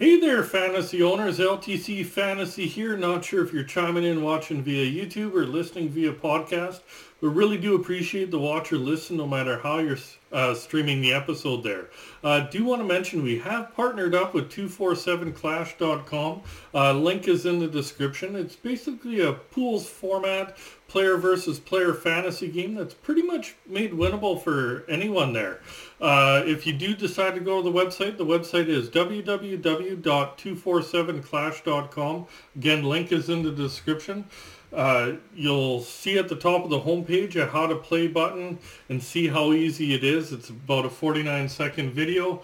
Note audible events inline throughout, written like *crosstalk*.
Hey there, fantasy owners. LTC Fantasy here. Not sure if you're chiming in watching via YouTube or listening via podcast, but really do appreciate the watch or listen no matter how you're uh, streaming the episode there. Uh, do want to mention we have partnered up with 247clash.com. Uh, link is in the description. It's basically a pools format, player versus player fantasy game that's pretty much made winnable for anyone there. Uh, if you do decide to go to the website, the website is www.247clash.com. Again, link is in the description. Uh, you'll see at the top of the homepage a how to play button and see how easy it is. It's about a 49 second video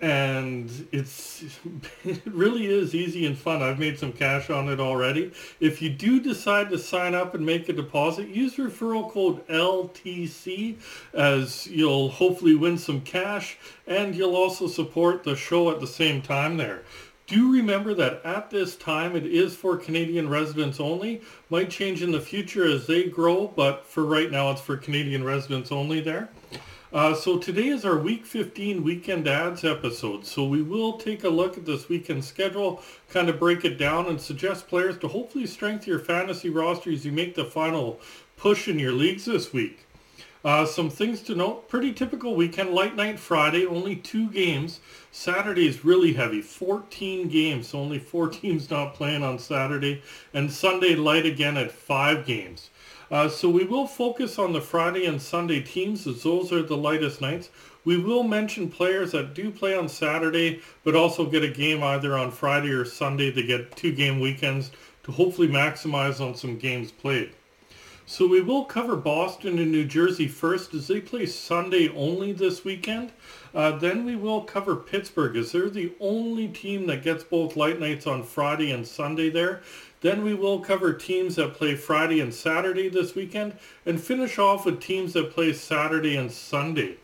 and it's *laughs* it really is easy and fun. I've made some cash on it already. If you do decide to sign up and make a deposit, use referral code LTC as you'll hopefully win some cash and you'll also support the show at the same time there. Do remember that at this time it is for Canadian residents only. Might change in the future as they grow, but for right now it's for Canadian residents only there. Uh, so today is our Week 15 Weekend Adds episode. So we will take a look at this weekend schedule, kind of break it down, and suggest players to hopefully strengthen your fantasy roster as you make the final push in your leagues this week. Uh, some things to note, pretty typical weekend, light night Friday, only two games. Saturday is really heavy, 14 games, so only four *laughs* teams not playing on Saturday. And Sunday light again at five games. Uh, so we will focus on the Friday and Sunday teams as those are the lightest nights. We will mention players that do play on Saturday, but also get a game either on Friday or Sunday to get two game weekends to hopefully maximize on some games played. So we will cover Boston and New Jersey first as they play Sunday only this weekend. Uh, then we will cover Pittsburgh as they're the only team that gets both light nights on Friday and Sunday there. Then we will cover teams that play Friday and Saturday this weekend and finish off with teams that play Saturday and Sunday.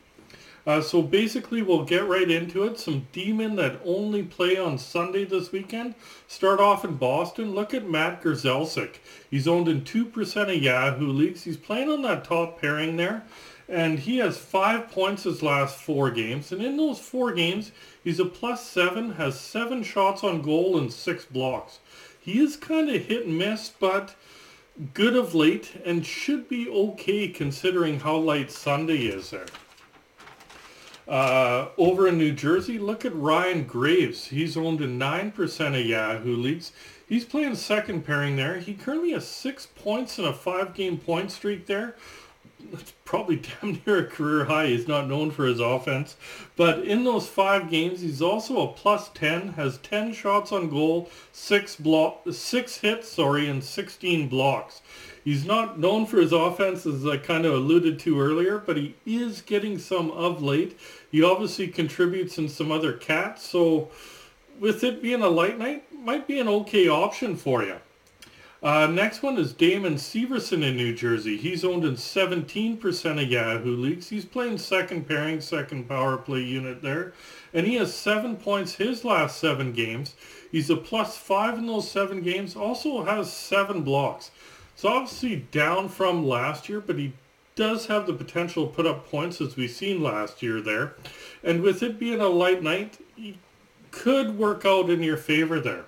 Uh, so basically we'll get right into it. Some D-men that only play on Sunday this weekend. Start off in Boston. Look at Matt Grzelcyk. He's owned in 2% of Yahoo leagues. He's playing on that top pairing there. And he has five points his last four games. And in those four games, he's a plus seven, has seven shots on goal and six blocks. He is kind of hit and miss, but good of late and should be okay considering how light Sunday is there. Uh, over in New Jersey, look at Ryan Graves. He's owned in 9% of Yahoo leagues. He's playing second pairing there. He currently has six points in a five-game point streak there it's probably *laughs* damn near a career high. He's not known for his offense. But in those five games, he's also a plus 10, has 10 shots on goal, six block, six hits, sorry, and 16 blocks. He's not known for his offense, as I kind of alluded to earlier, but he is getting some of late. He obviously contributes in some other cats, so with it being a light night, might be an okay option for you. Uh, next one is Damon Severson in New Jersey. He's owned in 17% of Yahoo leagues. He's playing second pairing, second power play unit there. And he has seven points his last seven games. He's a plus five in those seven games. Also has seven blocks. It's obviously down from last year, but he does have the potential to put up points as we've seen last year there. And with it being a light night, he could work out in your favor there.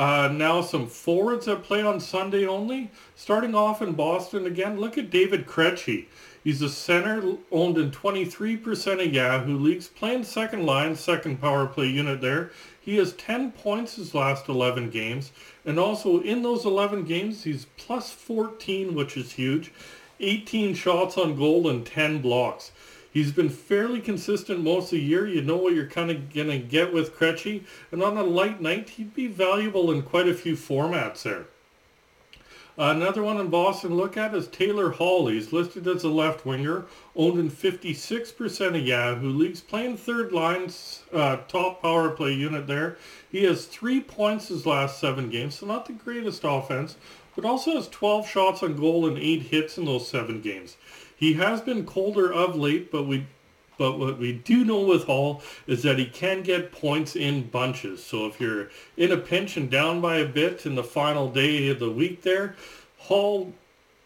Uh, now some forwards that play on Sunday only. Starting off in Boston again, look at David Krejci. He's a center owned in 23% of Yahoo leagues, playing second line, second power play unit there. He has 10 points his last 11 games. And also in those 11 games, he's plus 14, which is huge. 18 shots on goal and 10 blocks. He's been fairly consistent most of the year. You know what you're kind of going to get with Krejci. And on a light night, he'd be valuable in quite a few formats there. Uh, another one in Boston look at is Taylor Hall. He's listed as a left winger, owned in 56% of Yahoo leagues, playing third line, uh, top power play unit there. He has three points his last seven games, so not the greatest offense, but also has 12 shots on goal and eight hits in those seven games. He has been colder of late, but we but what we do know with Hall is that he can get points in bunches. So if you're in a pinch and down by a bit in the final day of the week there, Hall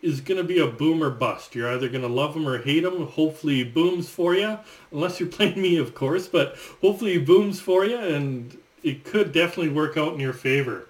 is going to be a boomer bust. You're either going to love him or hate him. Hopefully he booms for you, unless you're *laughs* playing me, of course, but hopefully he booms for you and it could definitely work out in your favor.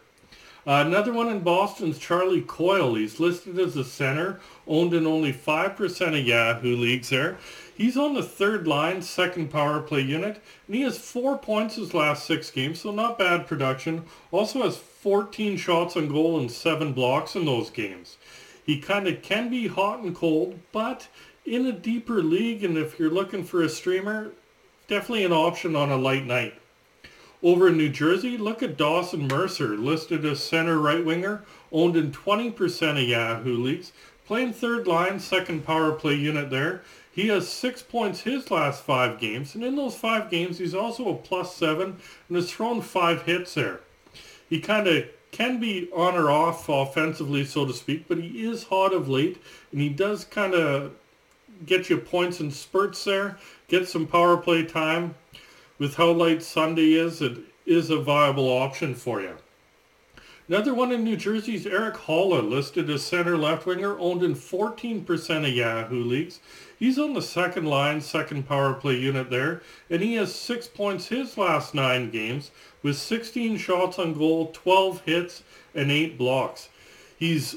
Uh, another one in Boston's Charlie Coyle. He's listed as a center, owned in only 5% of Yahoo leagues there. He's on the third line, second power play unit, and he has four points his last six games, so not bad production. Also has 14 shots on goal and seven blocks in those games. He kind of can be hot and cold, but in a deeper league, and if you're looking for a streamer, definitely an option on a light night. Over in New Jersey, look at Dawson Mercer, listed as center right winger, owned in 20% of Yahoo leagues, playing third line, second power play unit there. He has six points his last five games, and in those five games, he's also a plus seven and has thrown five hits there. He kind of can be on or off offensively, so to speak, but he is hot of late, and he does kind of get you points in spurts there, get some power play time, with how light Sunday is, it is a viable option for you. Another one in New Jersey's Erik Haula, listed as center left winger, owned in 14% of Yahoo leagues. He's on the second line, second power play unit there, and he has six points his last nine games with 16 shots on goal, 12 hits, and eight blocks. He's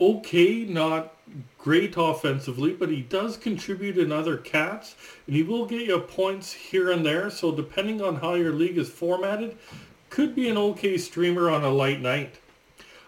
okay, not great offensively, but he does contribute in other cats, and he will get you points here and there. So depending on how your league is formatted, could be an okay streamer on a light night.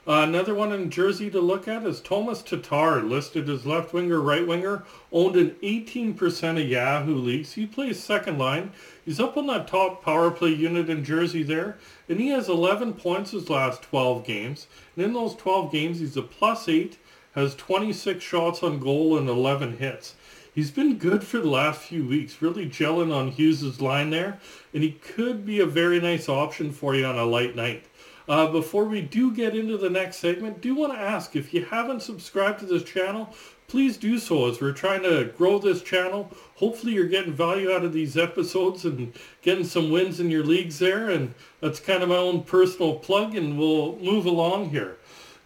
Uh, another one in Jersey to look at is Tomas Tatar, listed as left winger, right winger, owned in 18% of Yahoo leagues. He plays second line. He's up on that top power play unit in Jersey there, and he has 11 points his last 12 games. And in those 12 games, he's a plus 8, has 26 shots on goal and 11 hits. He's been good for the last few weeks, really gelling on Hughes' line there, and he could be a very nice option for you on a light night. Uh, before we do get into the next segment, do want to ask if you haven't subscribed to this channel, please do so as we're trying to grow this channel. Hopefully you're getting value out of these episodes and getting some wins in your leagues there. And that's kind of my own personal plug and we'll move along here.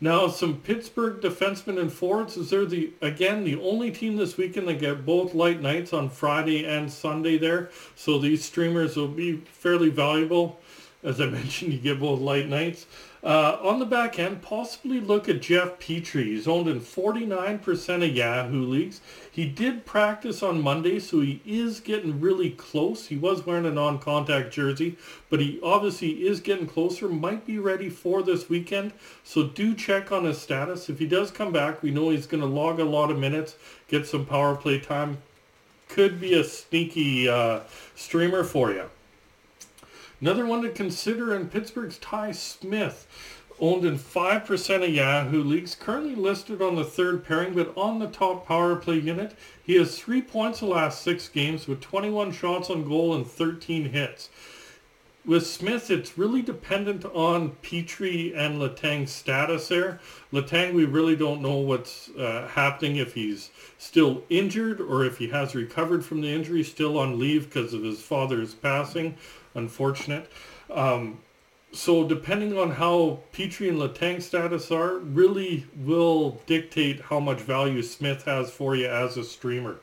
Now, some Pittsburgh defensemen and forwards, is they're the, again, the only team this weekend that get both light nights on Friday and Sunday there. So these streamers will be fairly valuable as I *laughs* mentioned, you get both light nights. Uh, on the back end, possibly look at Jeff Petry. He's owned in 49% of Yahoo leagues. He did practice on Monday, so he is getting really close. He was wearing a non-contact jersey, but he obviously is getting closer, might be ready for this weekend. So do check on his status. If he does come back, we know he's going to log a lot of minutes, get some power play time. Could be a sneaky uh, streamer for you. Another one to consider in Pittsburgh's Ty Smith, owned in 5% of Yahoo leagues, currently listed on the third pairing, but on the top power play unit. He has three points the last six games with 21 shots on goal and 13 hits. With Smith, it's really dependent on Petry and Letang's status there. Latang, we really don't know what's uh, happening if he's still injured or if he has recovered from the injury, still on leave because of his father's passing unfortunate. Um, so depending on how Petry and Letang status are, really will dictate how much value Smith has for you as a streamer.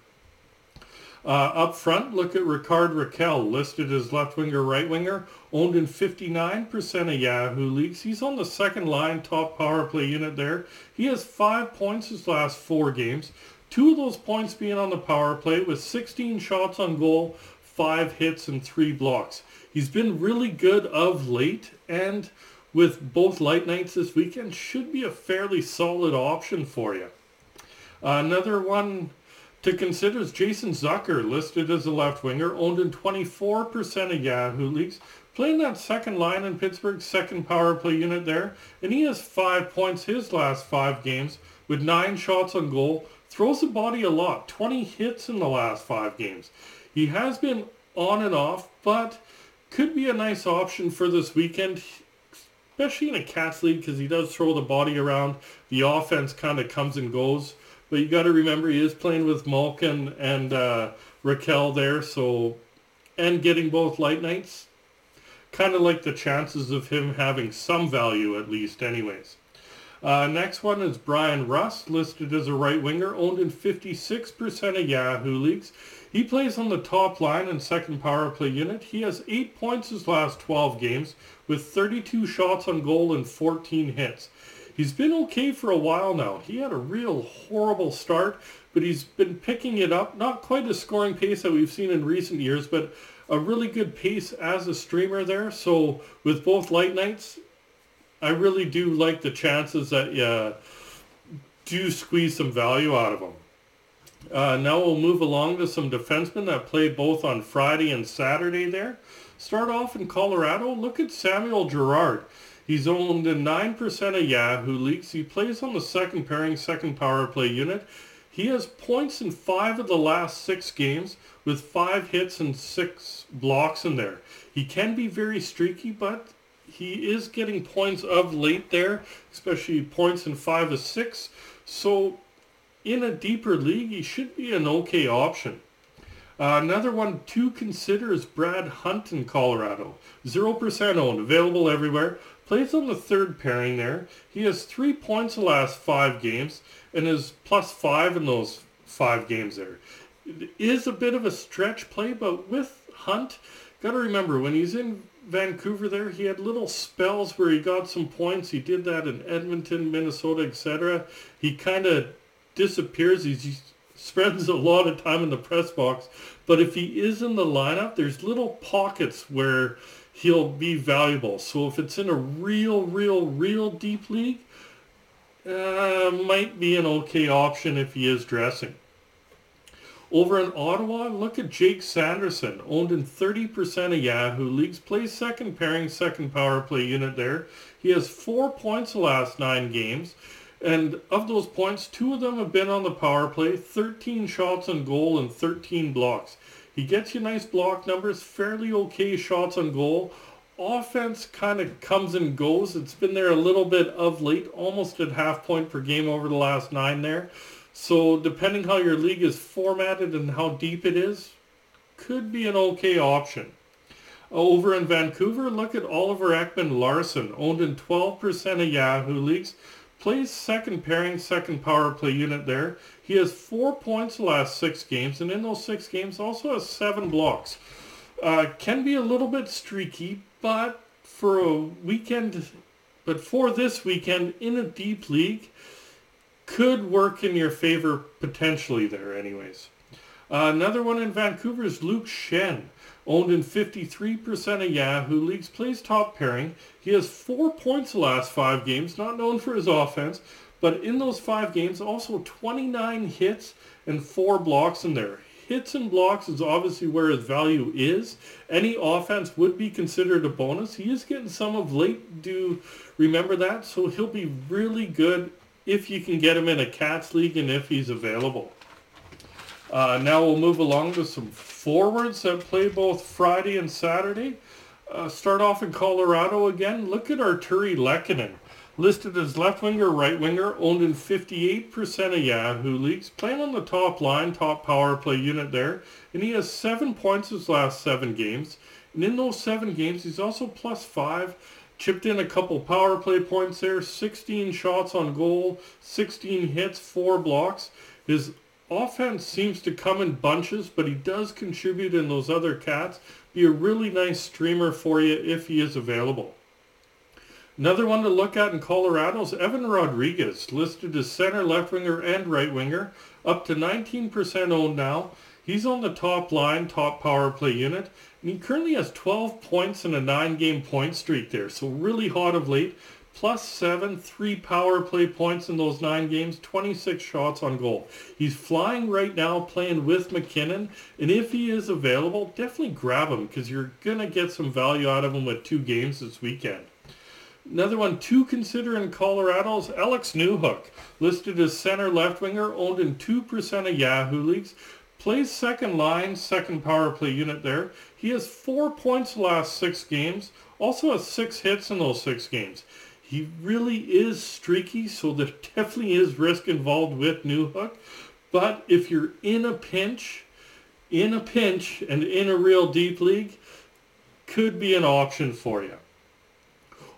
Uh, up front, look at Rickard Rakell, listed as left winger, right winger, owned in 59% of Yahoo leagues. He's on the second line, top power play unit there. He has five points his last four games. Two of those points being on the power play with 16 shots on goal, five hits, and three blocks. He's been really good of late, and with both light nights this weekend, should be a fairly solid option for you. Another one to consider is Jason Zucker, listed as a left winger, owned in 24% of Yahoo leagues, playing that second line in Pittsburgh's second power play unit there, and he has five points his last five games with nine shots on goal, throws the body a lot, 20 hits in the last five games. He has been on and off, but could be a nice option for this weekend, especially in a Cats league because he does throw the body around. The offense kind of comes and goes. But you got to remember he is playing with Malkin and uh, Rakell there, so and getting both light nights. Kind of like the chances of him having some value at least anyways. Uh, next one is Bryan Rust, listed as a right winger, owned in 56% of Yahoo leagues. He plays on the top line and second power play unit. He has 8 points his last 12 games with 32 shots on goal and 14 hits. He's been okay for a while now. He had a real horrible start, but he's been picking it up. Not quite a scoring pace that we've seen in recent years, but a really good pace as a streamer there. So with both light nights, I really do like the chances that you do squeeze some value out of them. Uh, now we'll move along to some defensemen that play both on Friday and Saturday there. Start off in Colorado. Look at Samuel Girard. He's owned in 9% of Yahoo leagues. He plays on the second pairing, second power play unit. He has points in five of the last six games with five hits and six blocks in there. He can be very streaky, but he is getting points of late there, especially points in five of six. So in a deeper league, he should be an okay option. Uh, another one to consider is Brad Hunt in Colorado. 0% owned, available everywhere. Plays on the third pairing there. He has three points the last five games and is plus five in those five games there. It is a bit of a stretch play, but with Hunt, got to remember when he's in Vancouver there, he had little spells where he got some points. He did that in Edmonton, Minnesota, etc. He kind of disappears. He spends a lot of time in the press box. But if he is in the lineup, there's little pockets where he'll be valuable. So if it's in a real, real, real deep league, uh, might be an okay option if he is dressing. Over in Ottawa, look at Jake Sanderson, owned in 30% of Yahoo leagues, plays second pairing, second power play unit there. He has four points the last nine games. And of those points, two of them have been on the power play, 13 shots on goal and 13 blocks. He gets you nice block numbers, fairly okay shots on goal. Offense kind of comes and goes. It's been there a little bit of late, almost at half point per game over the last nine there. So depending how your league is formatted and how deep it is, could be an okay option. Uh, over in Vancouver, look at Oliver Ekman Larsson, owned in 12% of Yahoo leagues, plays second pairing, second power play unit there. He has four points the last six games, and in those six games also has seven blocks. Uh, can be a little bit streaky, but for a weekend, but for this weekend in a deep league, could work in your favor potentially there anyways. Uh, another one in Vancouver is Luke Schenn, owned in 53% of Yahoo leagues, plays top pairing. He has four points the last five games, not known for his offense, but in those five games, also 29 hits and four blocks in there. Hits and blocks is obviously where his value is. Any offense would be considered a bonus. He is getting some of late. Do remember that? So he'll be really good if you can get him in a Cats league and if he's available. Uh, now we'll move along to some forwards that play both Friday and Saturday. Uh, start off in Colorado again. Look at Artturi Lehkonen. Listed as left winger, right winger, owned in 58% of Yahoo leagues, playing on the top line, top power play unit there, and he has seven points his last seven games. And in those seven games, he's also plus five chipped in a couple power play points there, 16 shots on goal, 16 hits, 4 blocks. His offense seems to come in bunches, but he does contribute in those other cats. Be a really nice streamer for you if he is available. Another one to look at in Colorado is Evan Rodrigues, listed as center, left winger, and right winger, up to 19% owned now. He's on the top line, top power play unit, and he currently has 12 points in a nine-game point streak there. So really hot of late. Plus seven, three power play points in those nine games, 26 shots on goal. He's flying right now, playing with MacKinnon, and if he is available, definitely grab him because you're going to get some value out of him with two games this weekend. Another one to consider in Colorado is Alex Newhook, listed as center left winger, owned in 2% of Yahoo leagues, plays second line, second power play unit there. He has four points last six games, also has six hits in those six games. He really is streaky, so there *laughs* definitely is risk involved with Newhook. But if you're in a pinch, in a pinch, and in a real deep league, could be an option for you.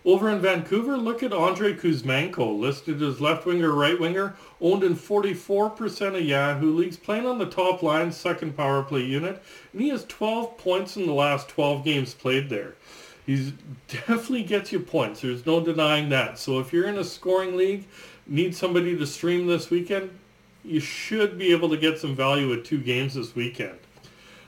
Over in Vancouver, look at Andrei Kuzmenko, listed as left winger, right winger, owned in 44% of Yahoo leagues, playing on the top line, second power play unit, and he has 12 points in the last 12 games played there. He *laughs* definitely gets you points. There's no denying that. So if you're in a scoring league, need somebody to stream this weekend, you should be able to get some value at two games this weekend.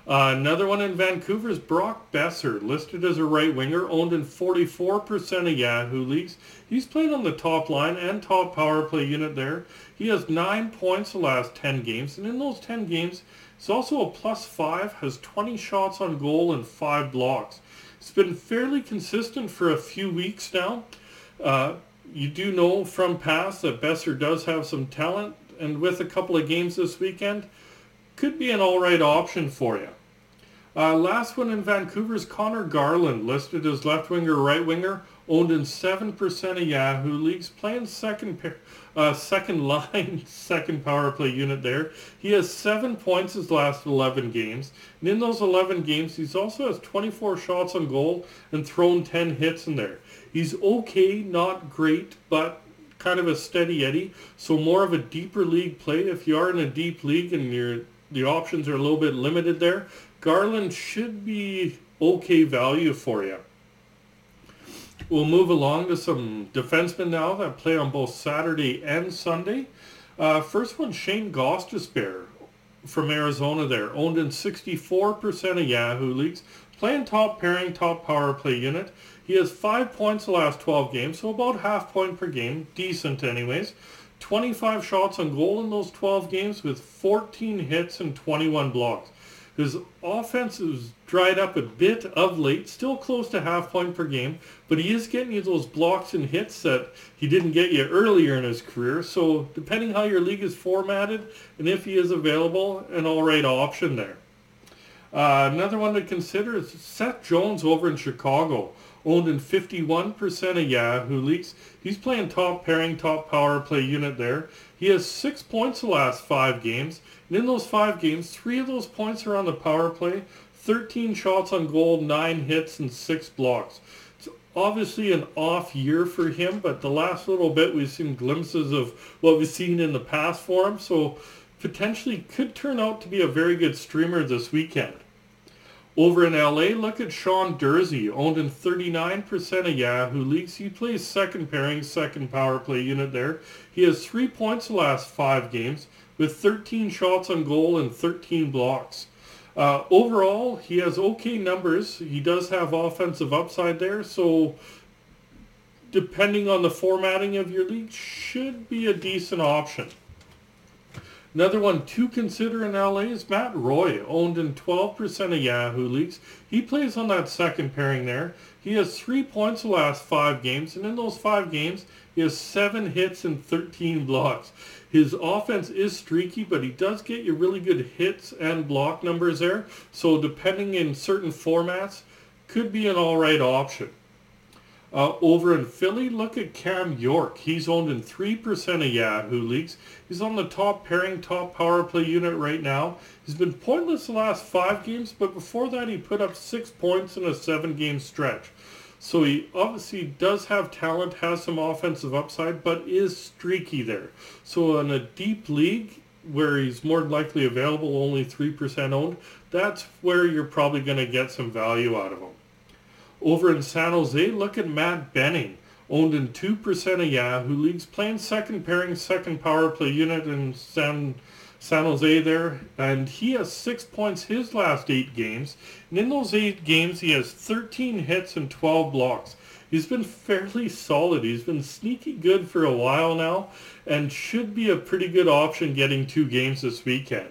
Uh, another one in Vancouver is Brock Boeser, listed as a right winger, owned in 44% of Yahoo leagues. He's played on the top line and top power play unit there. He has nine points the last 10 games, and in those 10 games, he's also a plus five, has 20 shots on goal and five blocks. It's been fairly consistent for a few weeks now. Uh, you do know from past that Boeser does have some talent, and with a couple of games this weekend, could be an all right option for you. Uh, last one in Vancouver is Conor Garland, listed as left winger, right winger, owned in 7% of Yahoo leagues, playing second uh, second *laughs* line, second power play unit there. He has seven points his last 11 games. And in those 11 games, he's also has 24 shots on goal and thrown 10 hits in there. He's okay, not great, but kind of a steady Eddie. So more of a deeper league play. If you are in a deep league and you're the options are a little bit limited there, Garland should be okay value for you. We'll move along to some defensemen now that play on both Saturday and Sunday. Uh, first one, Shane Gostisbehere from Arizona there, owned in 64% of Yahoo leagues, playing top pairing, top power play unit. He has five points the last 12 games, so about half point per game, decent anyways. 25 shots on goal in those 12 games with 14 hits and 21 blocks. His offense has dried up a bit of late, still close to half point per game, but he is getting you those blocks and hits that he didn't get you earlier in his career. So depending how your league is formatted and if he is available, an all right option there. Uh, another one to consider is Seth Jones over in Chicago owned in 51% of Yahoo leagues. He's playing top pairing, top power play unit there. He has six points the last five games. And in those five games, three of those points are on the power play, 13 shots on goal, nine hits, and six blocks. It's obviously an off year for him, but the last little bit we've seen glimpses of what we've seen in the past for him. So potentially could turn out to be a very good streamer this weekend. Over in LA, look at Sean Durzi, owned in 39% of Yahoo leagues. He plays second pairing, second power play unit there. He has three points the last five games with 13 shots on goal and 13 blocks. Uh, overall, he has okay numbers. He does have offensive upside there, so depending on the formatting of your league, should be a decent option. Another one to consider in LA is Matt Roy, owned in 12% of Yahoo leagues. He plays on that second pairing there. He has three points the last five games, and in those five games, he has seven hits and 13 blocks. His offense is streaky, but he does get you really good hits and block numbers there. So depending in certain formats, could be an all right option. Uh, over in Philly, look at Cam York. He's owned in 3% of Yahoo leagues. He's on the top pairing, top power play unit right now. He's been pointless the last five games, but before that he put up six points in a seven-game stretch. So he obviously does have talent, has some offensive upside, but is streaky there. So in a deep league where he's more likely available, only 3% owned, that's where you're probably going to get some value out of him. Over in San Jose, look at Matt Benning, owned in 2% of Yahoo leagues, playing second pairing, second power play unit in San, San Jose there. And he has six points his last eight games. And in those eight games, he has 13 hits and 12 blocks. He's been fairly solid. He's been sneaky good for a while now and should be a pretty good option getting two games this weekend.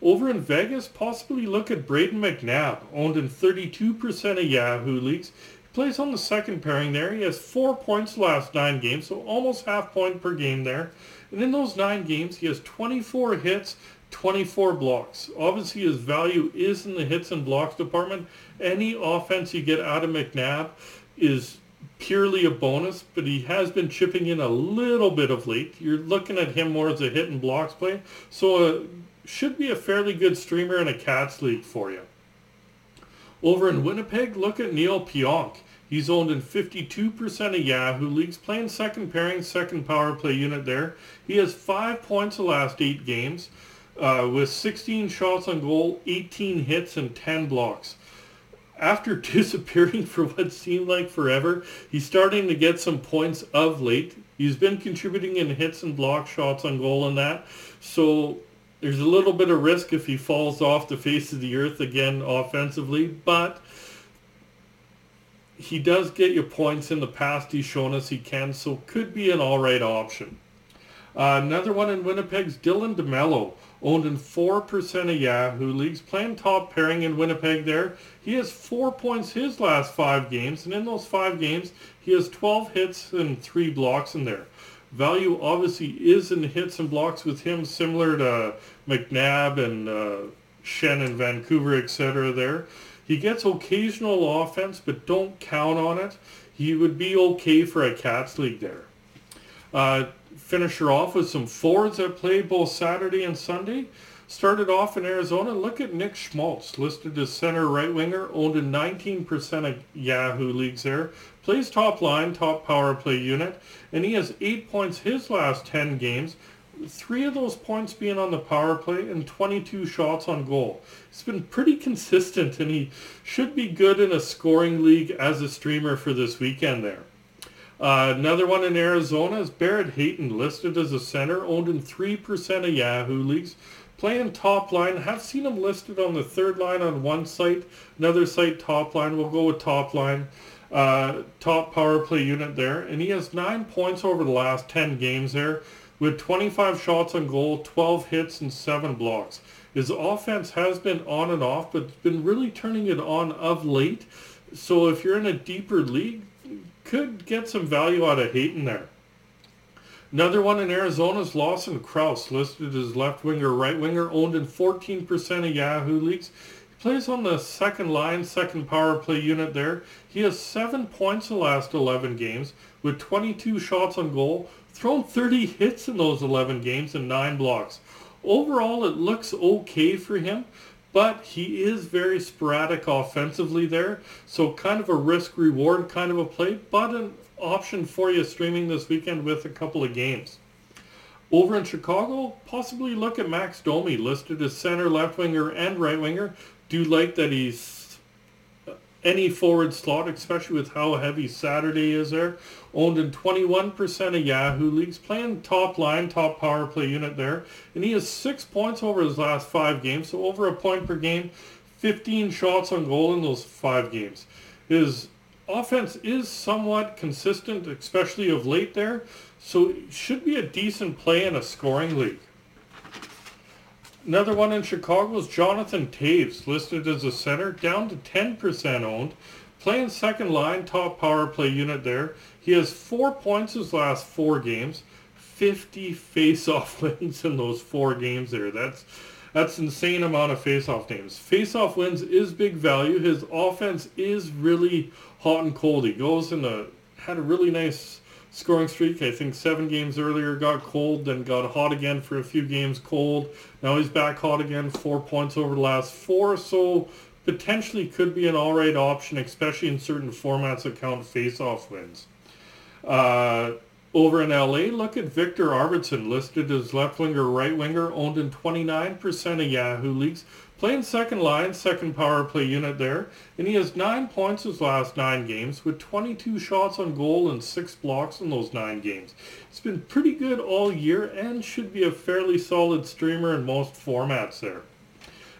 Over in Vegas, possibly look at Brayden McNabb, owned in 32% of Yahoo leagues. He plays on the second pairing there. He has four points last nine games, so almost half point per game there. And in those nine games, he has 24 hits, 24 blocks. Obviously, his value is in the hits and blocks department. Any offense you get out of McNabb is purely a bonus, but he has been chipping in a little bit of late. You're looking at him more as a hit and blocks play. So uh, should be a fairly good streamer in a Cats league for you. Over in Winnipeg, look at Neal Pionk. He's owned in 52% of Yahoo leagues, playing second pairing, second power play unit there. He has five points the last eight games, uh, with 16 shots on goal, 18 hits, and 10 blocks. After *laughs* disappearing for what seemed like forever, he's starting to get some points of late. He's been contributing in hits and block shots on goal and that. So there's a little bit of risk if he falls off the face of the earth again offensively, but he does get you points in the past. He's shown us he can, so could be an all right option. Uh, another one in Winnipeg's Dylan DeMelo, owned in 4% of Yahoo leagues, playing top pairing in Winnipeg there. He has four points his last five games, and in those five games, he has 12 hits and three blocks in there. Value obviously is in hits and blocks with him, similar to McNabb and uh, Schenn in Vancouver, etc. there. He gets occasional offense, but don't count on it. He would be okay for a Cats league there. Uh, finisher off with some Fords that played both Saturday and Sunday. Started off in Arizona. Look at Nick Schmaltz, listed as center right winger, owned in 19% of Yahoo leagues there. Plays top line, top power play unit, and he has eight points his last 10 games three of those points being on the power play and 22 shots on goal. He's been pretty consistent and he should be good in a scoring league as a streamer for this weekend there. Uh, another one in Arizona is Barrett Hayton, listed as a center, owned in 3% of Yahoo leagues. Playing top line, have seen him listed on the third line on one site, another site top line. We'll go with top line. Uh, top power play unit there, and he has nine points over the last 10 games there with 25 shots on goal, 12 hits, and 7 blocks. His offense has been on and off, but it's been really turning it on of late. So if you're in a deeper league, could get some value out of Hayton there. Another one in Arizona is Lawson Crouse, listed as left winger, right winger, owned in 14% of Yahoo leagues. Plays on the second line, second power play unit there. He has seven points the last 11 games with 22 shots on goal, thrown 30 hits in those 11 games and 9 blocks. Overall, it looks okay for him, but he is very sporadic offensively there. So kind of a risk-reward kind of a play, but an option for you streaming this weekend with a couple of games. Over in Chicago, possibly look at Max Domi, listed as center, left winger, and right winger. Do like that he's uh, any forward slot, especially with how heavy Saturday is there. Owned in 21% of Yahoo leagues, playing top line, top power play unit there. And he has six points over his last five games, so over a point per game, 15 shots on goal in those five games. His offense is somewhat consistent, especially of late there, so should be a decent play in a scoring league. Another one in Chicago is Jonathan Toews, listed as a center, down to 10% owned. Playing second line, top power play unit there. He has four points his last four games, 50 face-off *laughs* wins in those four games there. That's that's insane amount of face-off names. Face-off wins is big value. His offense is really hot and cold. He goes in a had a really nice scoring streak. I think seven games earlier got cold, then got hot again for a few games cold. Now he's back hot again, four points over the last four. So potentially could be an all right option, especially in certain formats that count face-off wins. Uh, over in LA, look at Viktor Arvidsson, listed as left winger, right winger, owned in 29% of Yahoo leagues. Playing second line, second power play unit there, and he has nine points his last nine games with 22 shots on goal and six blocks in those nine games. It's been pretty good all year and should be a fairly solid streamer in most formats there.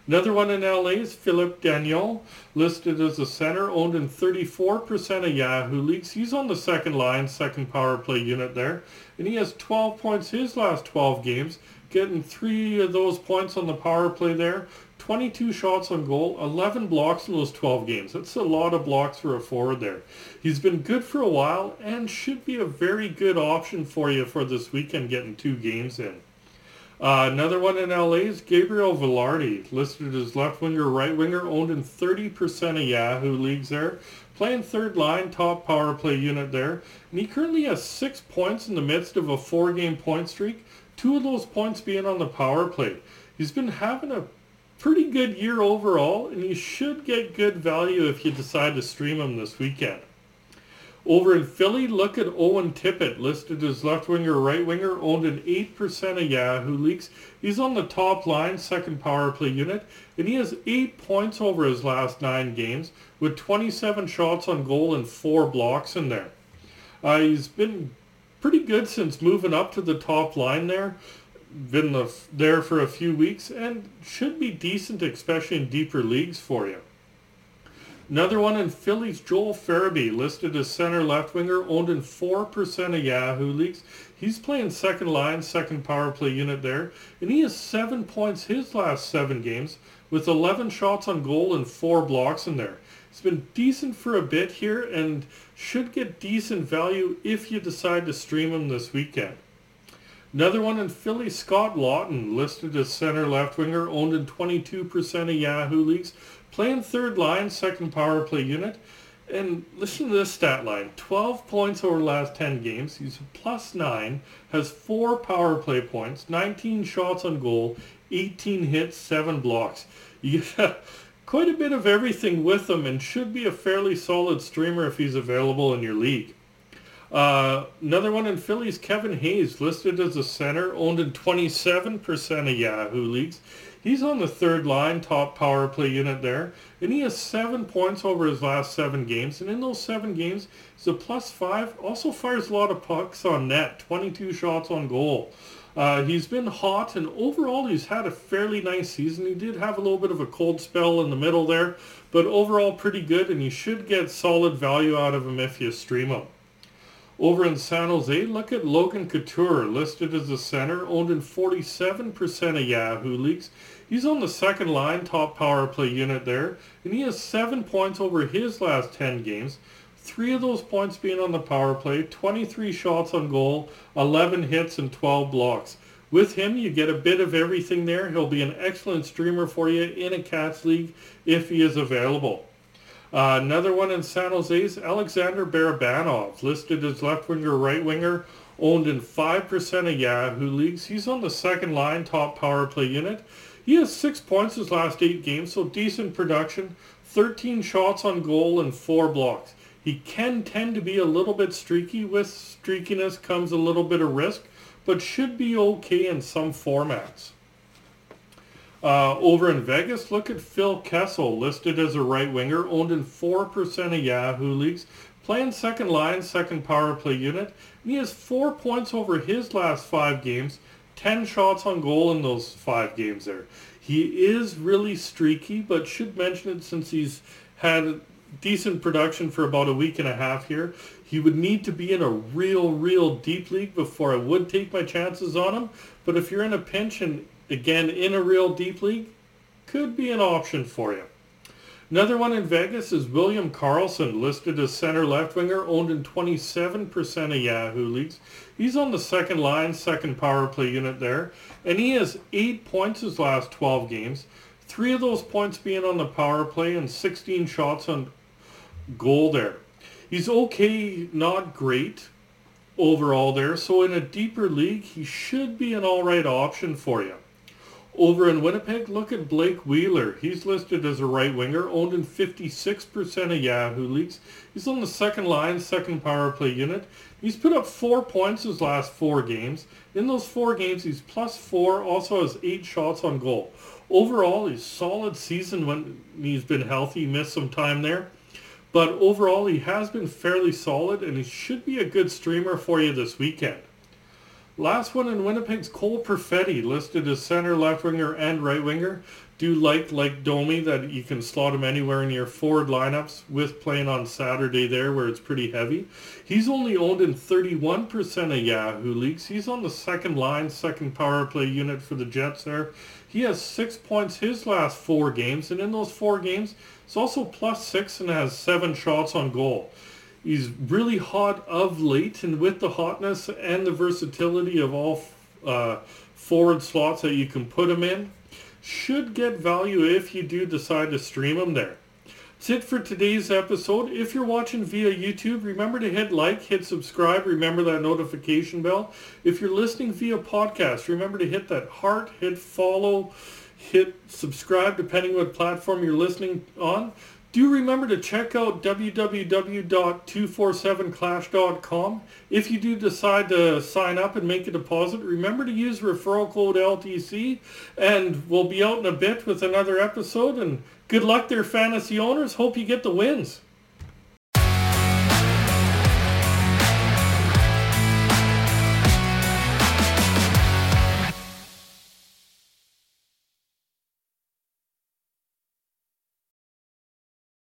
Another one in LA is Phillip Danault, listed as a center, owned in 34% of Yahoo leagues. He's on the second line, second power play unit there, and he has 12 points his last 12 games, getting three of those points on the power play there, 22 shots on goal, 11 blocks in those 12 games. That's a lot of blocks for a forward there. He's been good for a while and should be a very good option for you for this weekend getting two games in. Uh, another one in LA is Gabriel Vilardi, listed as left winger, right winger, owned in 30% of Yahoo leagues there. Playing third line, top power play unit there. And he currently has six points in the midst of a four game point streak, two of those points being on the power play. He's been having a pretty good year overall, and you should get good value if you decide to stream him this weekend. Over in Philly, look at Owen Tippett, listed as left winger, right winger, owned in 8% of Yahoo leagues. He's on the top line, second power play unit, and he has 8 points over his last 9 games, with 27 shots on goal and 4 blocks in there. Uh, he's been pretty good since moving up to the top line there. Been the, there for a few weeks and should be decent, especially in deeper leagues for you. Another one in Phillies, Joel Farabee, listed as center left winger, owned in 4% of Yahoo leagues. He's playing second line, second power play unit there, and he has seven points his last seven games with 11 shots on goal and four blocks in there. He's been decent for a bit here and should get decent value if you decide to stream him this weekend. Another one in Philly, Scott Laughton, listed as center left winger, owned in 22% of Yahoo leagues. Playing third line, second power play unit. And listen to this stat line. 12 points over the last 10 games. He's a plus 9, has 4 power play points, 19 shots on goal, 18 hits, 7 blocks. *laughs* Get quite a bit of everything with him and should be a fairly solid streamer if he's available in your league. Uh, another one in Phillies, Kevin Hayes, listed as a center, owned in 27% of Yahoo leagues. He's on the third line, top power play unit there, and he has seven points over his last seven games. And in those seven games, he's a plus five. Also fires a lot of pucks on net, 22 shots on goal. Uh, he's been hot, and overall, he's had a fairly nice season. He did have a little bit of a cold spell in the middle there, but overall, pretty good, and you should get solid value out of him if you stream him. Over in San Jose, look at Logan Couture, listed as a center, owned in 47% of Yahoo leagues. He's on the second line, top power play unit there, and he has seven points over his last 10 games. Three of those points being on the power play, 23 shots on goal, 11 hits, and 12 blocks. With him, you get a bit of everything there. He'll be an excellent streamer for you in a Cats League if he is available. Uh, another one in San Jose's Alexander Barabanov, listed as left winger, right winger, owned in 5% of Yahoo leagues. He's on the second line, top power play unit. He has six points his last eight games, so decent production, 13 shots on goal and four blocks. He can tend to be a little bit streaky. With streakiness comes a little bit of risk, but should be okay in some formats. Uh, over in Vegas, look at Phil Kessel, listed as a right winger, owned in 4% of Yahoo leagues, playing second line, second power play unit. And he has four points over his last five games, 10 shots on goal in those five games there. He is really streaky, but should mention it since he's had decent production for about a week and a half here. He would need to be in a real, real deep league before I would take my chances on him. But if you're in a pinch and again in a real deep league, could be an option for you. Another one in Vegas is William Karlsson, listed as center left winger, owned in 27% of Yahoo leagues. He's on the second line, second power play unit there, and he has eight points his last 12 games. Three of those points being on the power play and 16 shots on goal there. He's okay, not great overall there. So in a deeper league, he should be an all right option for you. Over in Winnipeg, look at Blake Wheeler. He's listed as a right winger, owned in 56% of Yahoo leagues. He's on the second line, second power play unit. He's put up four points his last four games. In those four games, he's plus four, also has eight shots on goal. Overall, he's solid season when he's been healthy. He missed some time there. But overall, he has been fairly solid, and he should be a good streamer for you this weekend. Last one in Winnipeg's Cole Perfetti, listed as center, left winger, and right winger. Do like like Domi that you can slot him anywhere in your forward lineups with playing on Saturday there where it's pretty heavy. He's only owned in 31% of Yahoo leagues. He's on the second line, second power play unit for the Jets there. He has six points his last four games, and in those four games, he's also plus six and has seven shots on goal. He's really hot of late, and with the hotness and the versatility of all uh, forward slots that you can put him in, should get value if you do decide to stream him there. That's it for today's episode. If you're watching via YouTube, remember to hit like, hit subscribe, remember that notification bell. If you're listening via podcast, remember to hit that heart, hit follow, hit subscribe, depending what platform you're listening on Do remember to check out www.247clash.com. If you do decide to sign up and make a deposit, remember to use referral code LTC and we'll be out in a bit with another episode and good luck there fantasy owners. Hope you get the wins.